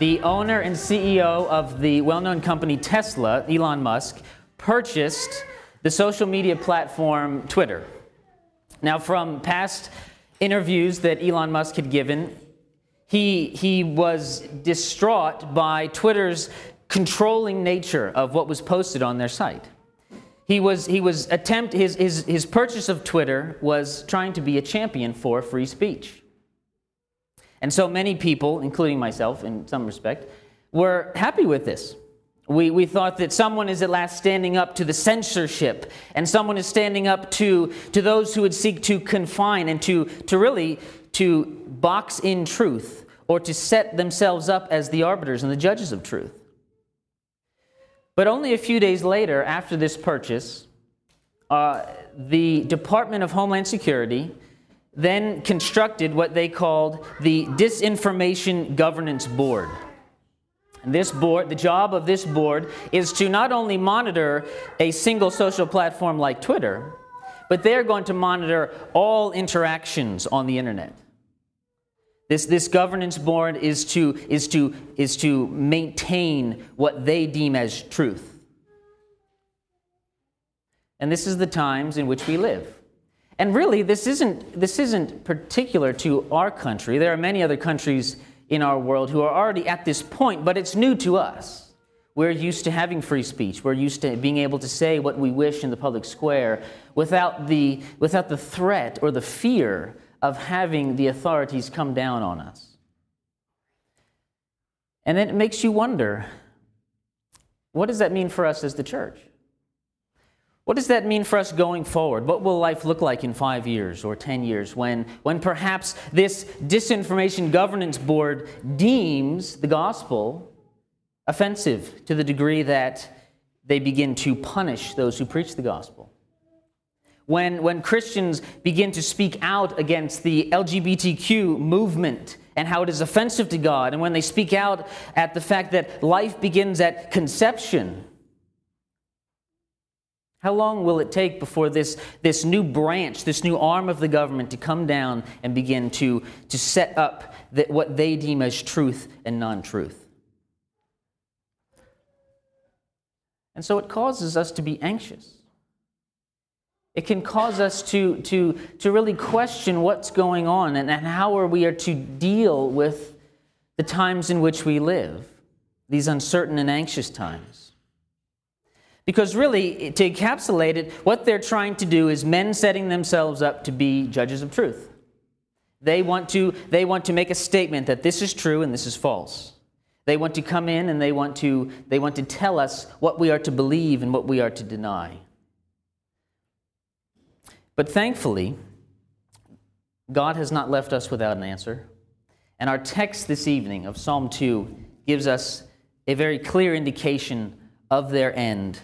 the owner and CEO of the well known company Tesla, Elon Musk, purchased the social media platform Twitter. Now, from past interviews that Elon Musk had given, he, he was distraught by Twitter's controlling nature of what was posted on their site. He was, he was attempt, his, his, his purchase of Twitter was trying to be a champion for free speech. And so many people, including myself in some respect, were happy with this. We, we thought that someone is at last standing up to the censorship, and someone is standing up to, to those who would seek to confine and to, to really to box in truth or to set themselves up as the arbiters and the judges of truth. But only a few days later, after this purchase, uh, the Department of Homeland Security then constructed what they called the Disinformation Governance Board. This board, the job of this board is to not only monitor a single social platform like Twitter, but they're going to monitor all interactions on the internet. This, this governance board is to, is, to, is to maintain what they deem as truth. And this is the times in which we live. And really, this isn't, this isn't particular to our country. There are many other countries in our world who are already at this point, but it's new to us. We're used to having free speech. We're used to being able to say what we wish in the public square without the, without the threat or the fear of having the authorities come down on us. And then it makes you wonder what does that mean for us as the church? What does that mean for us going forward? What will life look like in five years or 10 years when, when perhaps this disinformation governance board deems the gospel offensive to the degree that they begin to punish those who preach the gospel? When, when Christians begin to speak out against the LGBTQ movement and how it is offensive to God, and when they speak out at the fact that life begins at conception how long will it take before this, this new branch, this new arm of the government to come down and begin to, to set up the, what they deem as truth and non truth? And so it causes us to be anxious. It can cause us to, to, to really question what's going on and, and how are we are to deal with the times in which we live, these uncertain and anxious times. Because really, to encapsulate it, what they're trying to do is men setting themselves up to be judges of truth. They want to, they want to make a statement that this is true and this is false. They want to come in and they want to, they want to tell us what we are to believe and what we are to deny. But thankfully, God has not left us without an answer. And our text this evening of Psalm 2 gives us a very clear indication of their end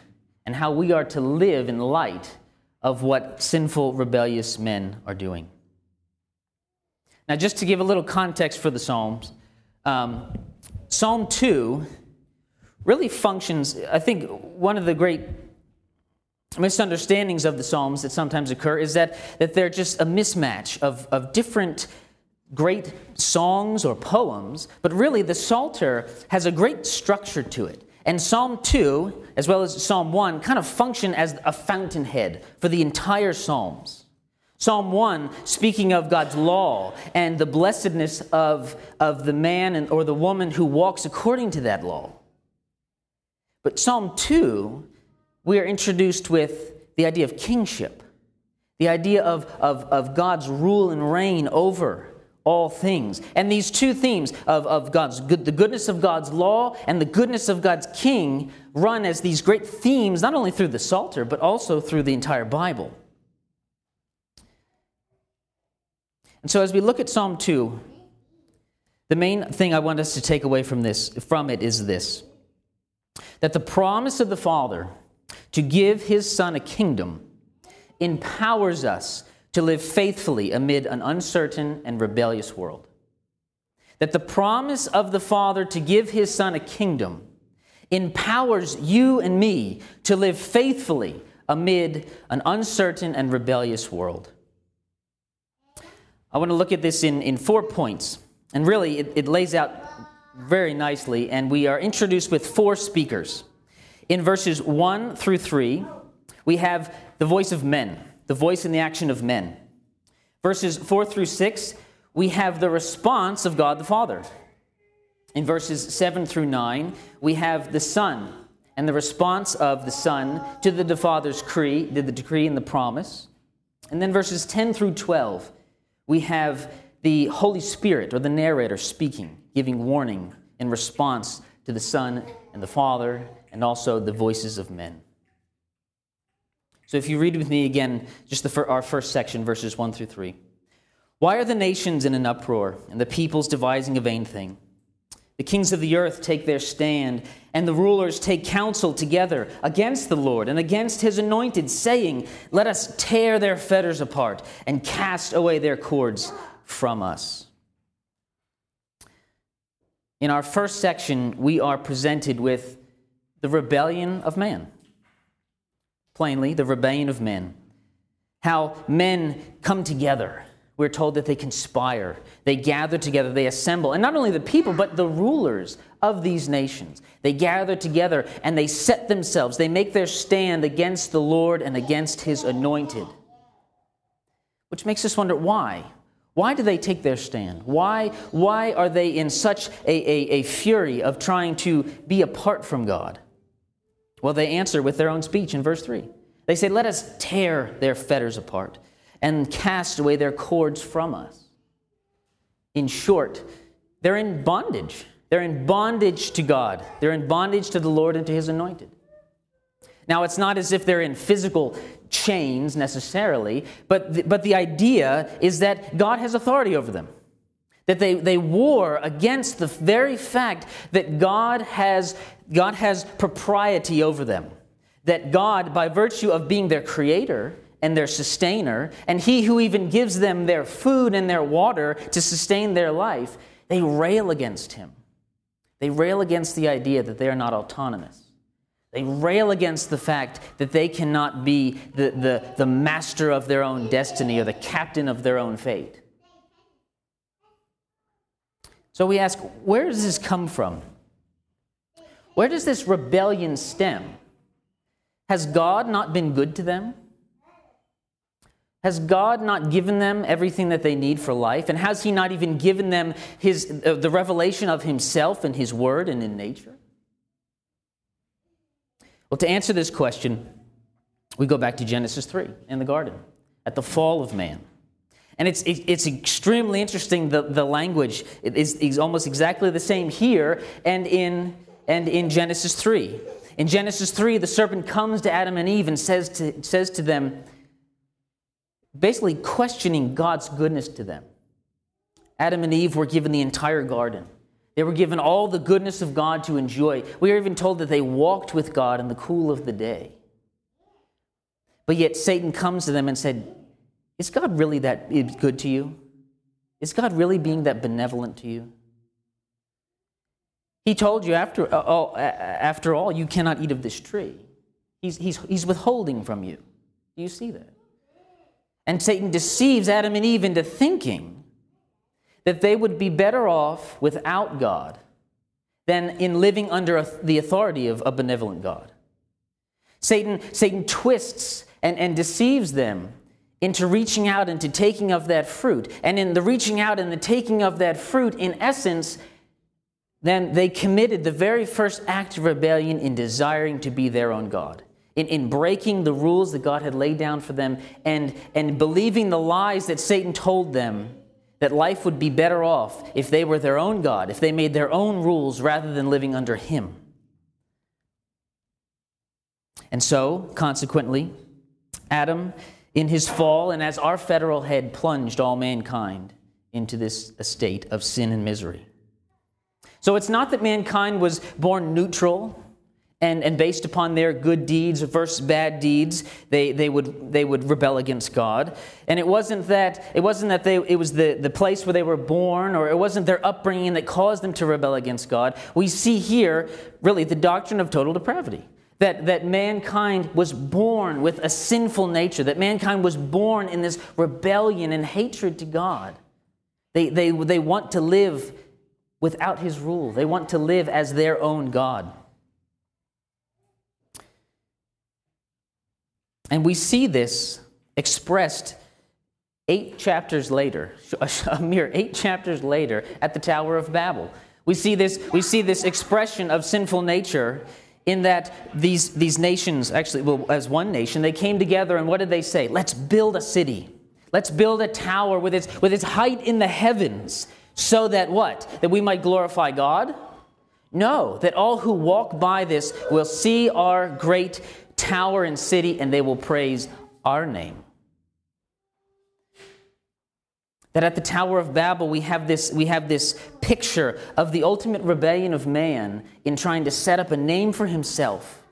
and how we are to live in light of what sinful, rebellious men are doing. Now, just to give a little context for the Psalms, um, Psalm 2 really functions, I think, one of the great misunderstandings of the Psalms that sometimes occur is that, that they're just a mismatch of, of different great songs or poems, but really the Psalter has a great structure to it. And Psalm 2, as well as Psalm 1, kind of function as a fountainhead for the entire Psalms. Psalm 1, speaking of God's law and the blessedness of, of the man and, or the woman who walks according to that law. But Psalm 2, we are introduced with the idea of kingship, the idea of, of, of God's rule and reign over all things. And these two themes of, of God's good, the goodness of God's law and the goodness of God's king run as these great themes, not only through the Psalter, but also through the entire Bible. And so as we look at Psalm 2, the main thing I want us to take away from this from it is this. that the promise of the Father to give his Son a kingdom empowers us to live faithfully amid an uncertain and rebellious world. That the promise of the Father to give his Son a kingdom empowers you and me to live faithfully amid an uncertain and rebellious world. I want to look at this in, in four points. And really, it, it lays out very nicely. And we are introduced with four speakers. In verses 1 through 3, we have the voice of men, the voice and the action of men. Verses 4 through 6, we have the response of God the Father. In verses 7 through 9, we have the Son and the response of the Son to the Father's decree, the decree and the promise. And then verses 10 through 12, we have the Holy Spirit or the narrator speaking, giving warning in response to the Son and the Father, and also the voices of men. So if you read with me again, just the, our first section, verses 1 through 3. Why are the nations in an uproar, and the peoples devising a vain thing? The kings of the earth take their stand, and the rulers take counsel together against the Lord and against his anointed, saying, Let us tear their fetters apart and cast away their cords from us. In our first section, we are presented with the rebellion of man. Plainly, the rebellion of men. How men come together we're told that they conspire, they gather together, they assemble. And not only the people, but the rulers of these nations. They gather together and they set themselves, they make their stand against the Lord and against his anointed. Which makes us wonder why? Why do they take their stand? Why, why are they in such a, a, a fury of trying to be apart from God? Well, they answer with their own speech in verse 3. They say, Let us tear their fetters apart and cast away their cords from us. In short, they're in bondage. They're in bondage to God, they're in bondage to the Lord and to His anointed. Now, it's not as if they're in physical chains necessarily, but the, but the idea is that God has authority over them. That they, they war against the very fact that God has, God has propriety over them. That God, by virtue of being their creator, and their sustainer, and he who even gives them their food and their water to sustain their life, they rail against him. They rail against the idea that they are not autonomous. They rail against the fact that they cannot be the, the, the master of their own destiny or the captain of their own fate. So we ask, where does this come from? Where does this rebellion stem? Has God not been good to them? Has God not given them everything that they need for life? And has He not even given them his, uh, the revelation of Himself and His Word and in nature? Well, to answer this question, we go back to Genesis 3 in the garden at the fall of man. And it's, it's extremely interesting, the, the language is, is almost exactly the same here and in, and in Genesis 3. In Genesis 3, the serpent comes to Adam and Eve and says to, says to them, basically questioning God's goodness to them. Adam and Eve were given the entire garden. They were given all the goodness of God to enjoy. We are even told that they walked with God in the cool of the day. But yet Satan comes to them and said, Is God really that good to you? Is God really being that benevolent to you? He told you, after uh, all, after all you cannot eat of this tree. He's, he's, he's withholding from you. Do you see that? And Satan deceives Adam and Eve into thinking that they would be better off without God than in living under the authority of a benevolent God. Satan, Satan twists and, and deceives them into reaching out and to taking of that fruit. And in the reaching out and the taking of that fruit, in essence, then they committed the very first act of rebellion in desiring to be their own God in, in breaking the rules that God had laid down for them and, and believing the lies that Satan told them that life would be better off if they were their own God, if they made their own rules rather than living under Him. And so, consequently, Adam, in his fall, and as our federal head, plunged all mankind into this state of sin and misery. So it's not that mankind was born neutral And, and based upon their good deeds versus bad deeds, they, they, would, they would rebel against God. And it wasn't that, it wasn't that they, it was the, the place where they were born or it wasn't their upbringing that caused them to rebel against God. We see here, really, the doctrine of total depravity. That, that mankind was born with a sinful nature, that mankind was born in this rebellion and hatred to God. They, they, they want to live without His rule, they want to live as their own God. And we see this expressed eight chapters later, a mere eight chapters later, at the Tower of Babel. We see this, we see this expression of sinful nature in that these, these nations, actually, well, as one nation, they came together and what did they say? Let's build a city. Let's build a tower with its, with its height in the heavens so that what? That we might glorify God? No, that all who walk by this will see our great tower and city, and they will praise our name. That at the Tower of Babel, we have, this, we have this picture of the ultimate rebellion of man in trying to set up a name for himself.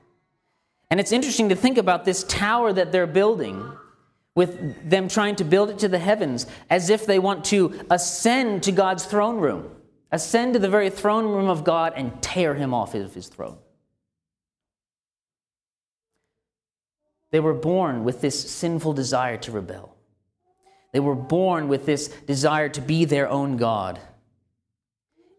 And it's interesting to think about this tower that they're building, with them trying to build it to the heavens, as if they want to ascend to God's throne room, ascend to the very throne room of God and tear him off of his throne. They were born with this sinful desire to rebel. They were born with this desire to be their own God,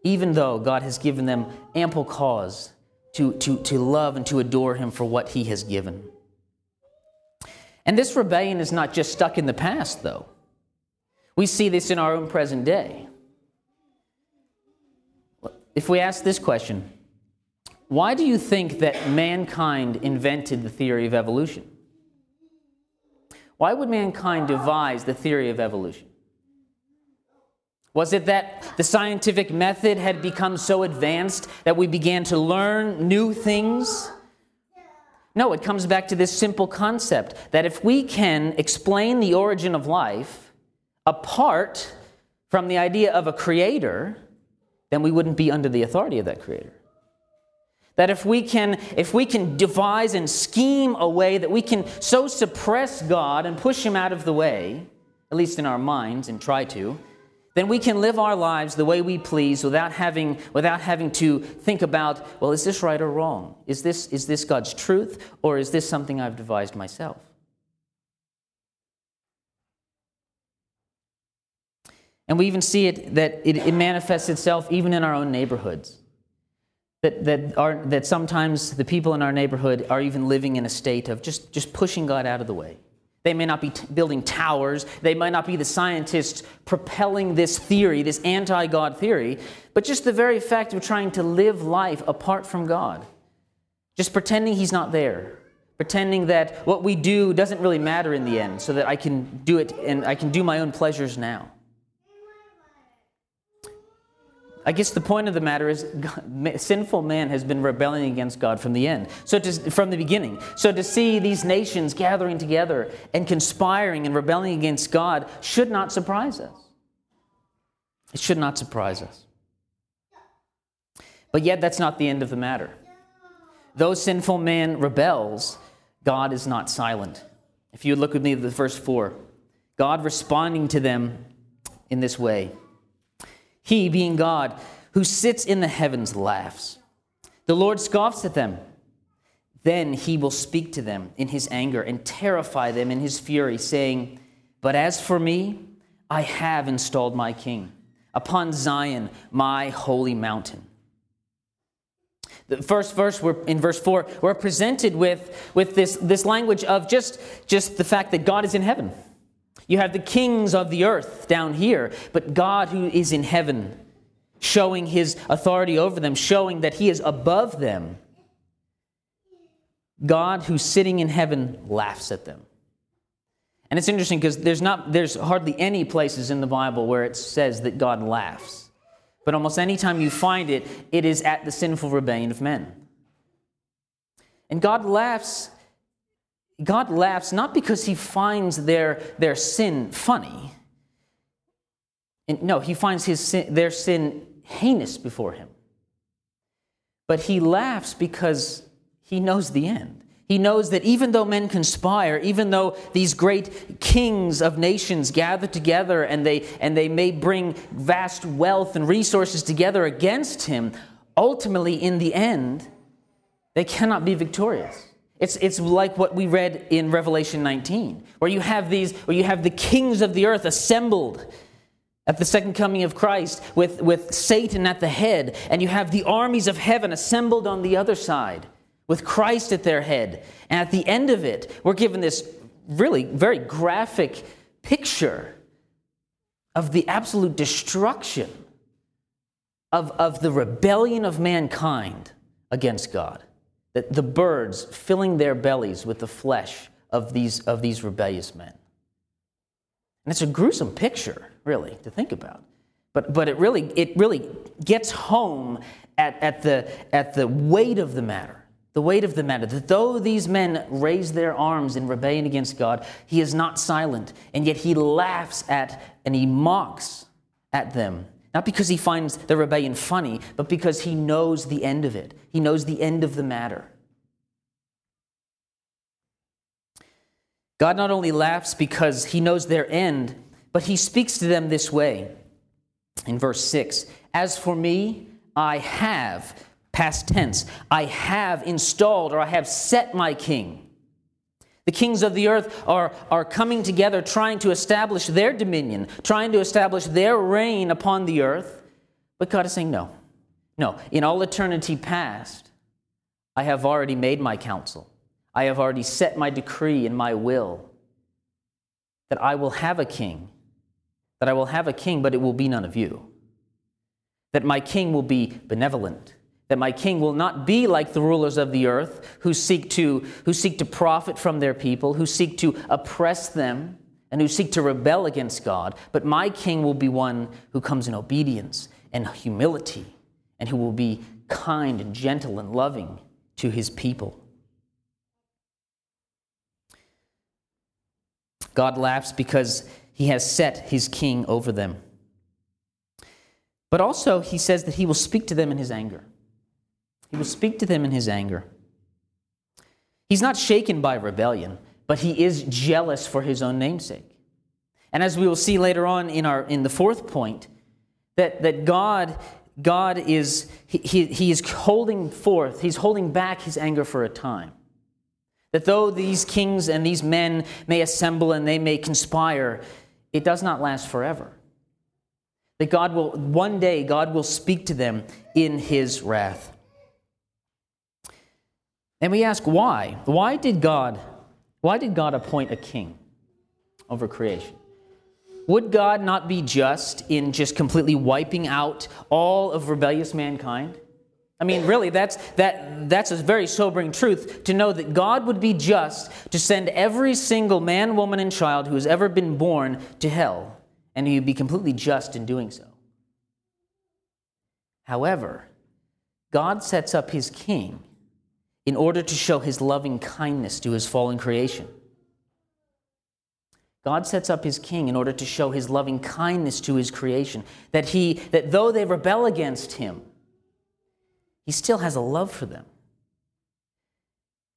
even though God has given them ample cause to, to, to love and to adore Him for what He has given. And this rebellion is not just stuck in the past, though. We see this in our own present day. If we ask this question, why do you think that mankind invented the theory of evolution? Why would mankind devise the theory of evolution? Was it that the scientific method had become so advanced that we began to learn new things? No, it comes back to this simple concept that if we can explain the origin of life apart from the idea of a creator, then we wouldn't be under the authority of that creator. That if we can, if we can devise and scheme a way that we can so suppress God and push him out of the way, at least in our minds, and try to, then we can live our lives the way we please without having, without having to think about, well, is this right or wrong? Is this, is this God's truth or is this something I've devised myself? And we even see it that it, it manifests itself even in our own neighborhoods that, that, are, that sometimes the people in our neighborhood are even living in a state of just, just pushing God out of the way. They may not be t- building towers, they might not be the scientists propelling this theory, this anti God theory, but just the very fact of trying to live life apart from God. Just pretending He's not there, pretending that what we do doesn't really matter in the end, so that I can do it and I can do my own pleasures now. I guess the point of the matter is God, sinful man has been rebelling against God from the end. So to, from the beginning. So to see these nations gathering together and conspiring and rebelling against God should not surprise us. It should not surprise us. But yet that's not the end of the matter. Though sinful man rebels, God is not silent. If you look with me at the verse 4, God responding to them in this way. He, being God, who sits in the heavens, laughs. The Lord scoffs at them. Then he will speak to them in his anger and terrify them in his fury, saying, But as for me, I have installed my king upon Zion, my holy mountain. The first verse, we're, in verse 4, we're presented with, with this, this language of just, just the fact that God is in heaven. You have the kings of the earth down here, but God who is in heaven, showing his authority over them, showing that he is above them. God who's sitting in heaven laughs at them. And it's interesting because there's not there's hardly any places in the Bible where it says that God laughs. But almost any time you find it, it is at the sinful rebellion of men. And God laughs God laughs not because he finds their, their sin funny. And no, he finds his sin, their sin heinous before him. But he laughs because he knows the end. He knows that even though men conspire, even though these great kings of nations gather together and they, and they may bring vast wealth and resources together against him, ultimately, in the end, they cannot be victorious. It's, it's like what we read in Revelation 19, where you have these, where you have the kings of the earth assembled at the second coming of Christ with, with Satan at the head, and you have the armies of heaven assembled on the other side with Christ at their head. And at the end of it, we're given this really very graphic picture of the absolute destruction of, of the rebellion of mankind against God. The birds filling their bellies with the flesh of these, of these rebellious men. And it's a gruesome picture, really, to think about. But, but it, really, it really gets home at, at, the, at the weight of the matter the weight of the matter that though these men raise their arms in rebellion against God, he is not silent, and yet he laughs at and he mocks at them. Not because he finds the rebellion funny, but because he knows the end of it. He knows the end of the matter. God not only laughs because he knows their end, but he speaks to them this way. In verse 6 As for me, I have Past tense. I have installed or I have set my king. The kings of the earth are, are coming together trying to establish their dominion, trying to establish their reign upon the earth. But God is saying, no. No. In all eternity past, I have already made my counsel. I have already set my decree and my will that I will have a king, that I will have a king, but it will be none of you. That my king will be benevolent, that my king will not be like the rulers of the earth who seek to, who seek to profit from their people, who seek to oppress them, and who seek to rebel against God, but my king will be one who comes in obedience and humility, and who will be kind and gentle and loving to his people. God laughs because he has set his king over them. But also, he says that he will speak to them in his anger. He will speak to them in his anger. He's not shaken by rebellion, but he is jealous for his own namesake. And as we will see later on in, our, in the fourth point, that, that God, God is, he, he is holding forth, he's holding back his anger for a time. That though these kings and these men may assemble and they may conspire, it does not last forever. That God will, one day, God will speak to them in his wrath. And we ask why? Why did God why did God appoint a king over creation? Would God not be just in just completely wiping out all of rebellious mankind? I mean, really, that's, that, that's a very sobering truth to know that God would be just to send every single man, woman, and child who has ever been born to hell, and he would be completely just in doing so. However, God sets up his king in order to show his loving kindness to his fallen creation. God sets up his king in order to show his loving kindness to his creation, that he that though they rebel against him, he still has a love for them.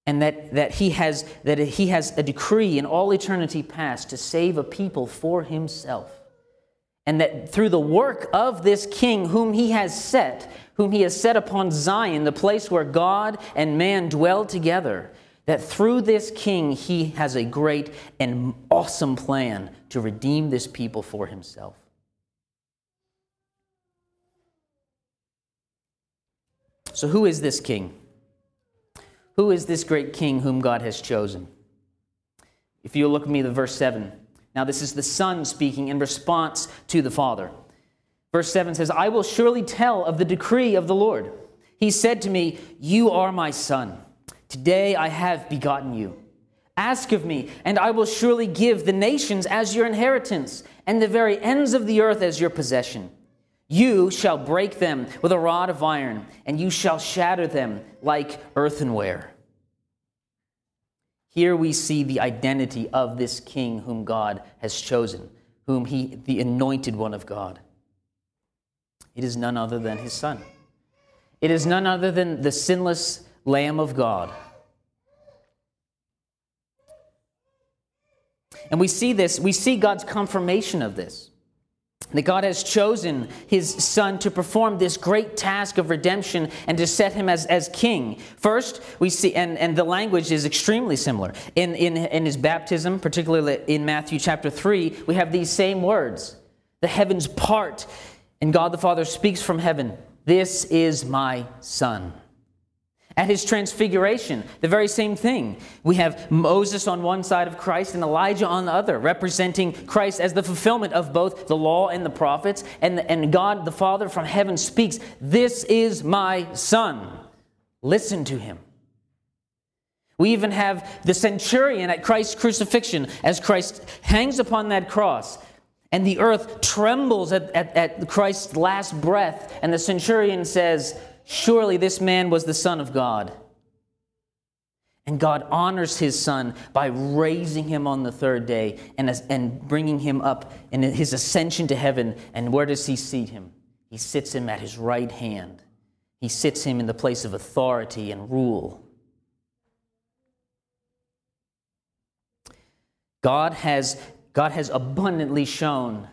And that, that, he has, that he has a decree in all eternity past to save a people for himself. And that through the work of this king, whom he has set, whom he has set upon Zion, the place where God and man dwell together, that through this king he has a great and awesome plan to redeem this people for himself. So, who is this king? Who is this great king whom God has chosen? If you look at me, the verse 7. Now, this is the Son speaking in response to the Father. Verse 7 says, I will surely tell of the decree of the Lord. He said to me, You are my son. Today I have begotten you. Ask of me, and I will surely give the nations as your inheritance, and the very ends of the earth as your possession. You shall break them with a rod of iron, and you shall shatter them like earthenware. Here we see the identity of this king whom God has chosen, whom he, the anointed one of God. It is none other than his son. It is none other than the sinless Lamb of God. And we see this, we see God's confirmation of this. That God has chosen his son to perform this great task of redemption and to set him as, as king. First, we see, and, and the language is extremely similar. In, in, in his baptism, particularly in Matthew chapter 3, we have these same words The heavens part and God the Father speaks from heaven, This is my son. At his transfiguration, the very same thing. We have Moses on one side of Christ and Elijah on the other, representing Christ as the fulfillment of both the law and the prophets. And, and God the Father from heaven speaks, This is my Son. Listen to him. We even have the centurion at Christ's crucifixion as Christ hangs upon that cross. And the earth trembles at, at, at Christ's last breath. And the centurion says, Surely this man was the Son of God. And God honors his son by raising him on the third day and, and bringing him up in his ascension to heaven. And where does he seat him? He sits him at his right hand. He sits him in the place of authority and rule. God has, God has abundantly shown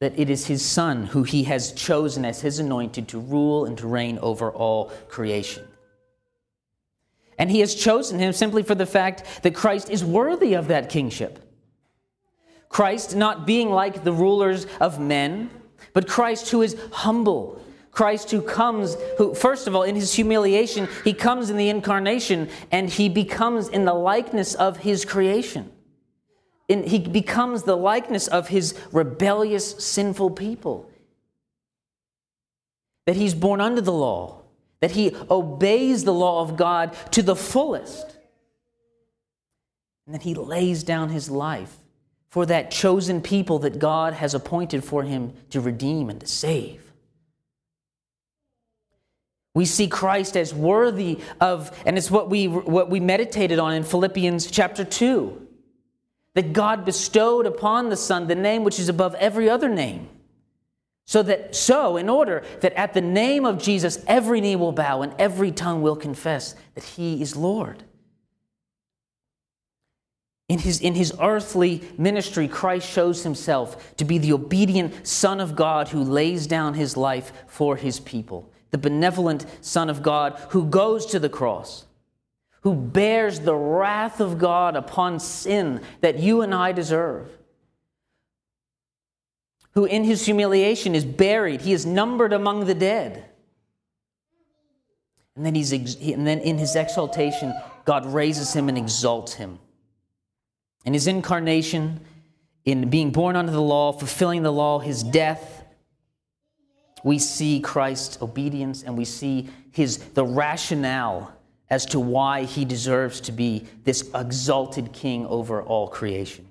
that it is his Son who he has chosen as his anointed to rule and to reign over all creation. And he has chosen him simply for the fact that Christ is worthy of that kingship. Christ not being like the rulers of men, but Christ who is humble. Christ who comes, who, first of all, in his humiliation, he comes in the incarnation and he becomes in the likeness of his creation in, he becomes the likeness of his rebellious, sinful people. That he's born under the law, that he obeys the law of God to the fullest, and that he lays down his life for that chosen people that God has appointed for him to redeem and to save. We see Christ as worthy of, and it's what we, what we meditated on in Philippians chapter 2 that God bestowed upon the Son the name which is above every other name. So that so in order that at the name of Jesus every knee will bow and every tongue will confess that he is Lord. In his, in his earthly ministry, Christ shows himself to be the obedient Son of God who lays down his life for his people, the benevolent Son of God who goes to the cross who bears the wrath of God upon sin that you and I deserve, who in his humiliation is buried, he is numbered among the dead. And then, he's, and then in his exaltation, God raises him and exalts him. In his incarnation, in being born under the law, fulfilling the law, his death, we see Christ's obedience and we see his, the rationale as to why he deserves to be this exalted king over all creation.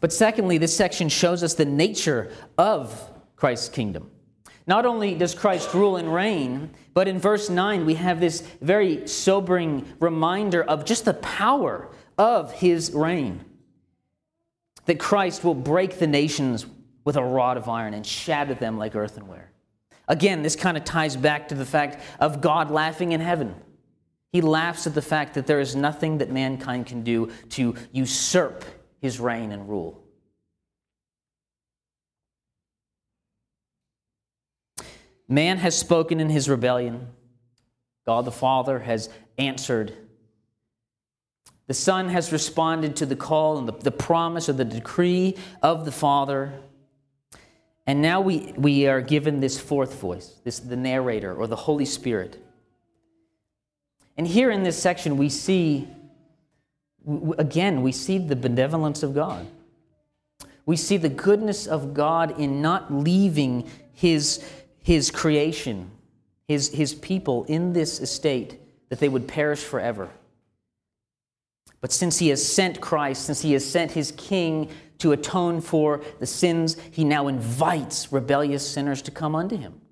But secondly, this section shows us the nature of Christ's kingdom. Not only does Christ rule and reign, but in verse 9 we have this very sobering reminder of just the power of his reign. That Christ will break the nations with a rod of iron and shatter them like earthenware. Again, this kind of ties back to the fact of God laughing in heaven. He laughs at the fact that there is nothing that mankind can do to usurp his reign and rule. Man has spoken in his rebellion. God the Father has answered. The Son has responded to the call and the, the promise or the decree of the Father. And now we, we are given this fourth voice, this the narrator or the Holy Spirit. And here in this section, we see, again, we see the benevolence of God. We see the goodness of God in not leaving his, his creation, his, his people in this estate, that they would perish forever. But since he has sent Christ, since he has sent his king to atone for the sins, he now invites rebellious sinners to come unto him.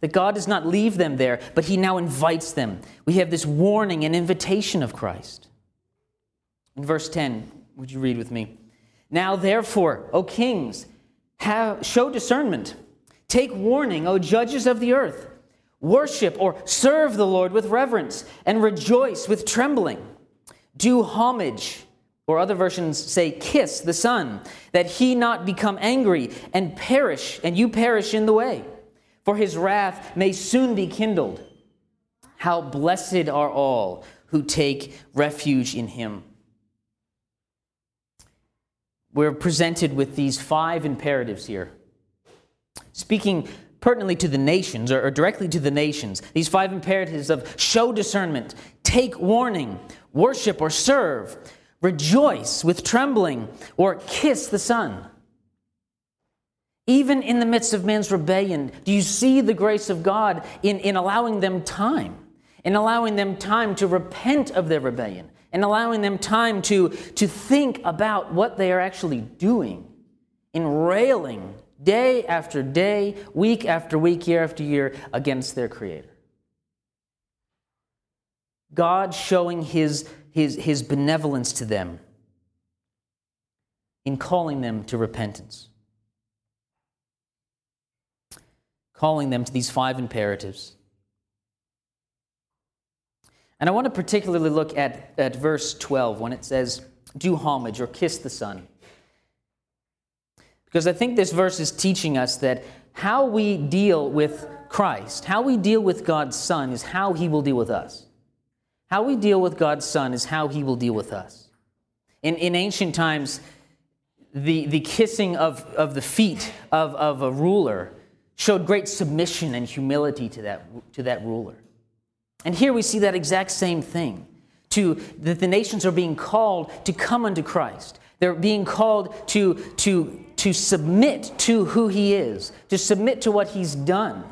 That God does not leave them there, but he now invites them. We have this warning and invitation of Christ. In verse 10, would you read with me? Now, therefore, O kings, have, show discernment. Take warning, O judges of the earth. Worship or serve the Lord with reverence and rejoice with trembling. Do homage, or other versions say, kiss the Son, that he not become angry and perish, and you perish in the way. For his wrath may soon be kindled. How blessed are all who take refuge in him. We're presented with these five imperatives here. Speaking pertinently to the nations, or, directly to the nations, these five imperatives of show discernment, take warning, worship or serve, rejoice with trembling, or kiss the Son. Even in the midst of man's rebellion, do you see the grace of God in, in allowing them time? In allowing them time to repent of their rebellion, and allowing them time to, to think about what they are actually doing, in railing day after day, week after week, year after year against their Creator. God showing his, his, his benevolence to them in calling them to repentance, calling them to these five imperatives. And I want to particularly look at, at verse 12 when it says, Do homage or kiss the Son. Because I think this verse is teaching us that how we deal with Christ, how we deal with God's Son, is how He will deal with us. How we deal with God's Son is how He will deal with us. In, in ancient times, the, the kissing of, of the feet of, of a ruler showed great submission and humility to that, to that ruler. And here we see that exact same thing. To, that the nations are being called to come unto Christ. They're being called to, to, to submit to who He is, to submit to what He's done.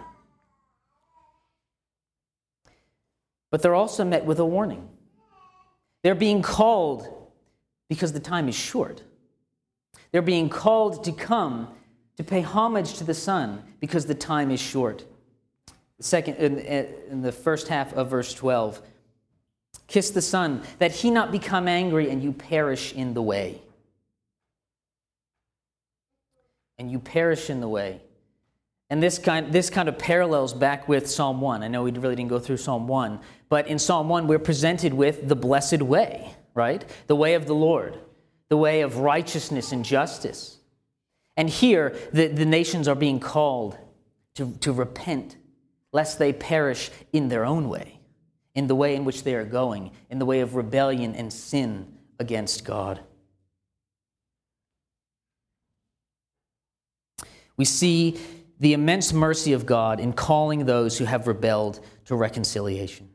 But they're also met with a warning. They're being called because the time is short. They're being called to come to pay homage to the Son because the time is short. Second, in, in the first half of verse 12, kiss the Son, that he not become angry and you perish in the way. And you perish in the way. And this kind, this kind of parallels back with Psalm 1. I know we really didn't go through Psalm 1, but in Psalm 1, we're presented with the blessed way, right? The way of the Lord, the way of righteousness and justice. And here, the, the nations are being called to, to repent, lest they perish in their own way, in the way in which they are going, in the way of rebellion and sin against God. We see the immense mercy of God in calling those who have rebelled to reconciliation.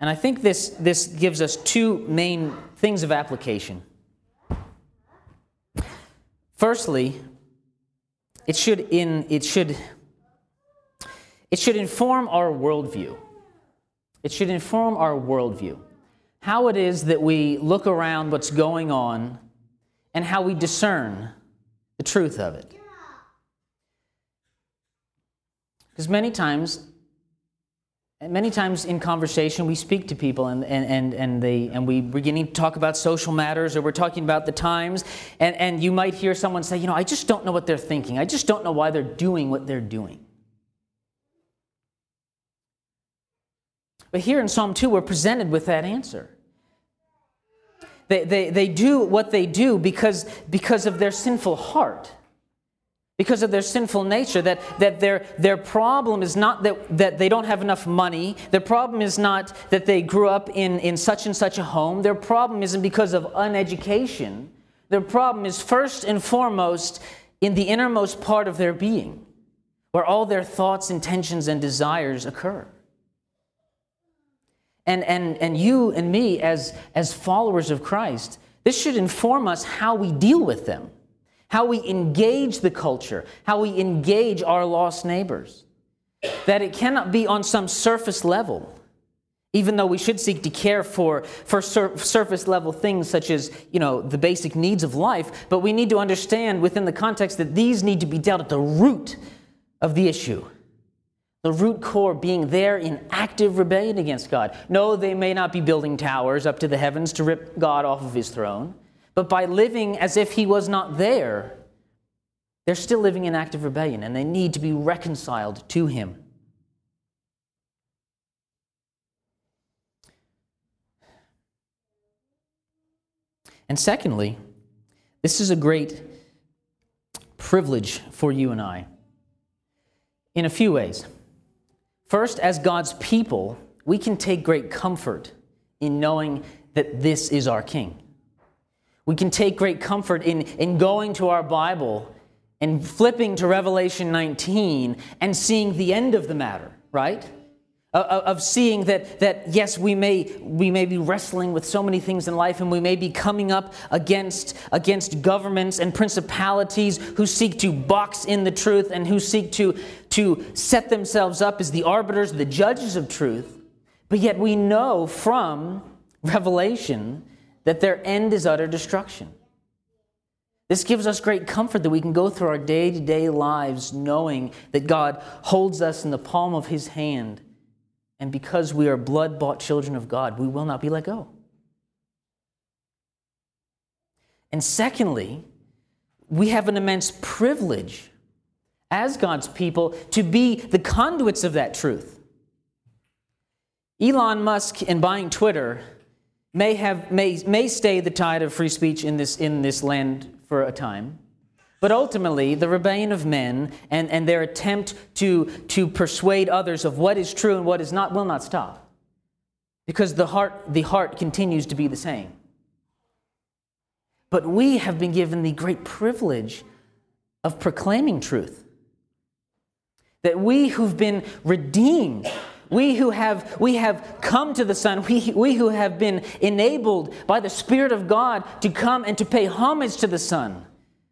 And I think this, this gives us two main things of application. Firstly, it should, in, it should, it should inform our worldview. It should inform our worldview. How it is that we look around what's going on and how we discern the truth of it. Because many times, many times in conversation, we speak to people and, and, and, and, they, and we beginning to talk about social matters or we're talking about the times, and, and you might hear someone say, You know, I just don't know what they're thinking. I just don't know why they're doing what they're doing. But here in Psalm 2, we're presented with that answer. They, they, they do what they do because, because of their sinful heart, because of their sinful nature. That, that their, their problem is not that, that they don't have enough money. Their problem is not that they grew up in, in such and such a home. Their problem isn't because of uneducation. Their problem is first and foremost in the innermost part of their being, where all their thoughts, intentions, and desires occur. And, and, and you and me, as, as followers of Christ, this should inform us how we deal with them, how we engage the culture, how we engage our lost neighbors. That it cannot be on some surface level, even though we should seek to care for, for sur- surface level things such as you know, the basic needs of life, but we need to understand within the context that these need to be dealt at the root of the issue. The root core being there in active rebellion against God. No, they may not be building towers up to the heavens to rip God off of his throne, but by living as if he was not there, they're still living in active rebellion and they need to be reconciled to him. And secondly, this is a great privilege for you and I in a few ways. First, as God's people, we can take great comfort in knowing that this is our King. We can take great comfort in, in going to our Bible and flipping to Revelation 19 and seeing the end of the matter, right? Of seeing that, that yes, we may, we may be wrestling with so many things in life and we may be coming up against, against governments and principalities who seek to box in the truth and who seek to, to set themselves up as the arbiters, the judges of truth. But yet we know from Revelation that their end is utter destruction. This gives us great comfort that we can go through our day to day lives knowing that God holds us in the palm of His hand. And because we are blood bought children of God, we will not be let go. And secondly, we have an immense privilege as God's people to be the conduits of that truth. Elon Musk, in buying Twitter, may, have, may, may stay the tide of free speech in this, in this land for a time. But ultimately, the rebellion of men and, and their attempt to, to persuade others of what is true and what is not will not stop. Because the heart, the heart continues to be the same. But we have been given the great privilege of proclaiming truth. That we who've been redeemed we who have, we have come to the Son, we, we who have been enabled by the Spirit of God to come and to pay homage to the Son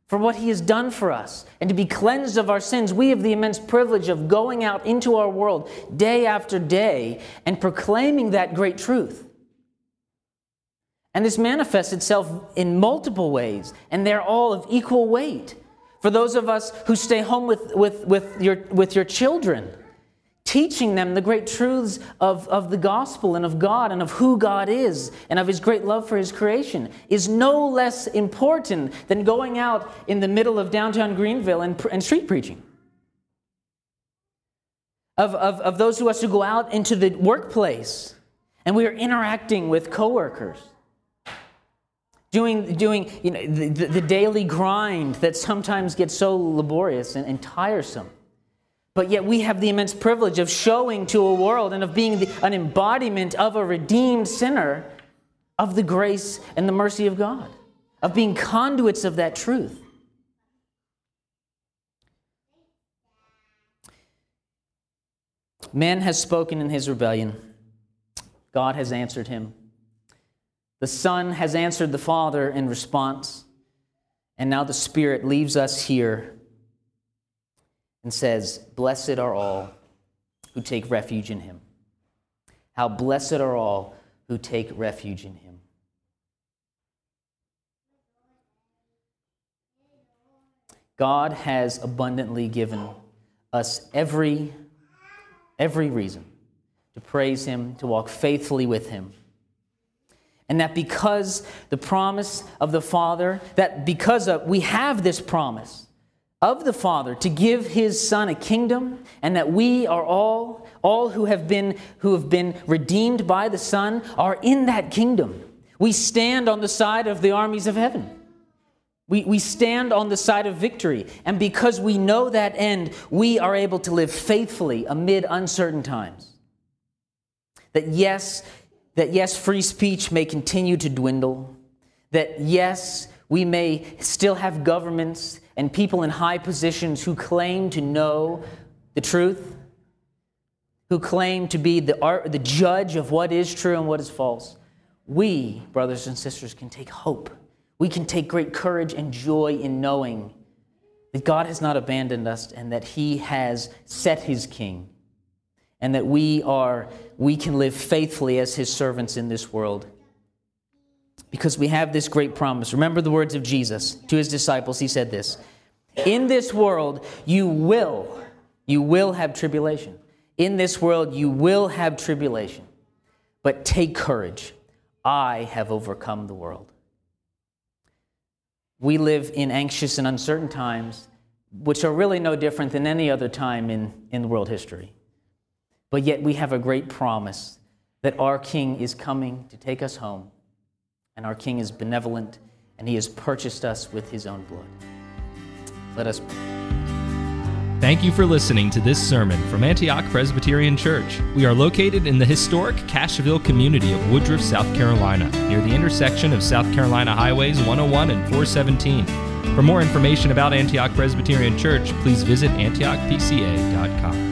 for what He has done for us and to be cleansed of our sins, we have the immense privilege of going out into our world day after day and proclaiming that great truth. And this manifests itself in multiple ways, and they're all of equal weight. For those of us who stay home with, with, with, your, with your children, teaching them the great truths of, of the gospel and of God and of who God is and of his great love for his creation is no less important than going out in the middle of downtown Greenville and, and street preaching. Of, of, of those of us who go out into the workplace and we are interacting with coworkers. Doing, doing you know, the, the daily grind that sometimes gets so laborious and, and tiresome but yet we have the immense privilege of showing to a world and of being the, an embodiment of a redeemed sinner of the grace and the mercy of God, of being conduits of that truth. Man has spoken in his rebellion. God has answered him. The Son has answered the Father in response. And now the Spirit leaves us here and says, Blessed are all who take refuge in him. How blessed are all who take refuge in him. God has abundantly given us every, every reason to praise him, to walk faithfully with him. And that because the promise of the Father, that because of, we have this promise, of the Father to give his Son a kingdom, and that we are all, all who have been who have been redeemed by the Son are in that kingdom. We stand on the side of the armies of heaven. We, we stand on the side of victory. And because we know that end, we are able to live faithfully amid uncertain times. That yes, that yes, free speech may continue to dwindle. That yes, we may still have governments and people in high positions who claim to know the truth, who claim to be the, art, the judge of what is true and what is false. We, brothers and sisters, can take hope. We can take great courage and joy in knowing that God has not abandoned us and that He has set His king, and that we are we can live faithfully as His servants in this world because we have this great promise. Remember the words of Jesus to his disciples. He said this In this world, you will, you will have tribulation. In this world, you will have tribulation. But take courage. I have overcome the world. We live in anxious and uncertain times, which are really no different than any other time in, in world history. But yet we have a great promise that our King is coming to take us home and our King is benevolent, and he has purchased us with his own blood. Let us. Thank you for listening to this sermon from Antioch Presbyterian Church. We are located in the historic Cashville community of Woodruff, South Carolina, near the intersection of South Carolina Highways 101 and 417. For more information about Antioch Presbyterian Church, please visit antiochpca.com.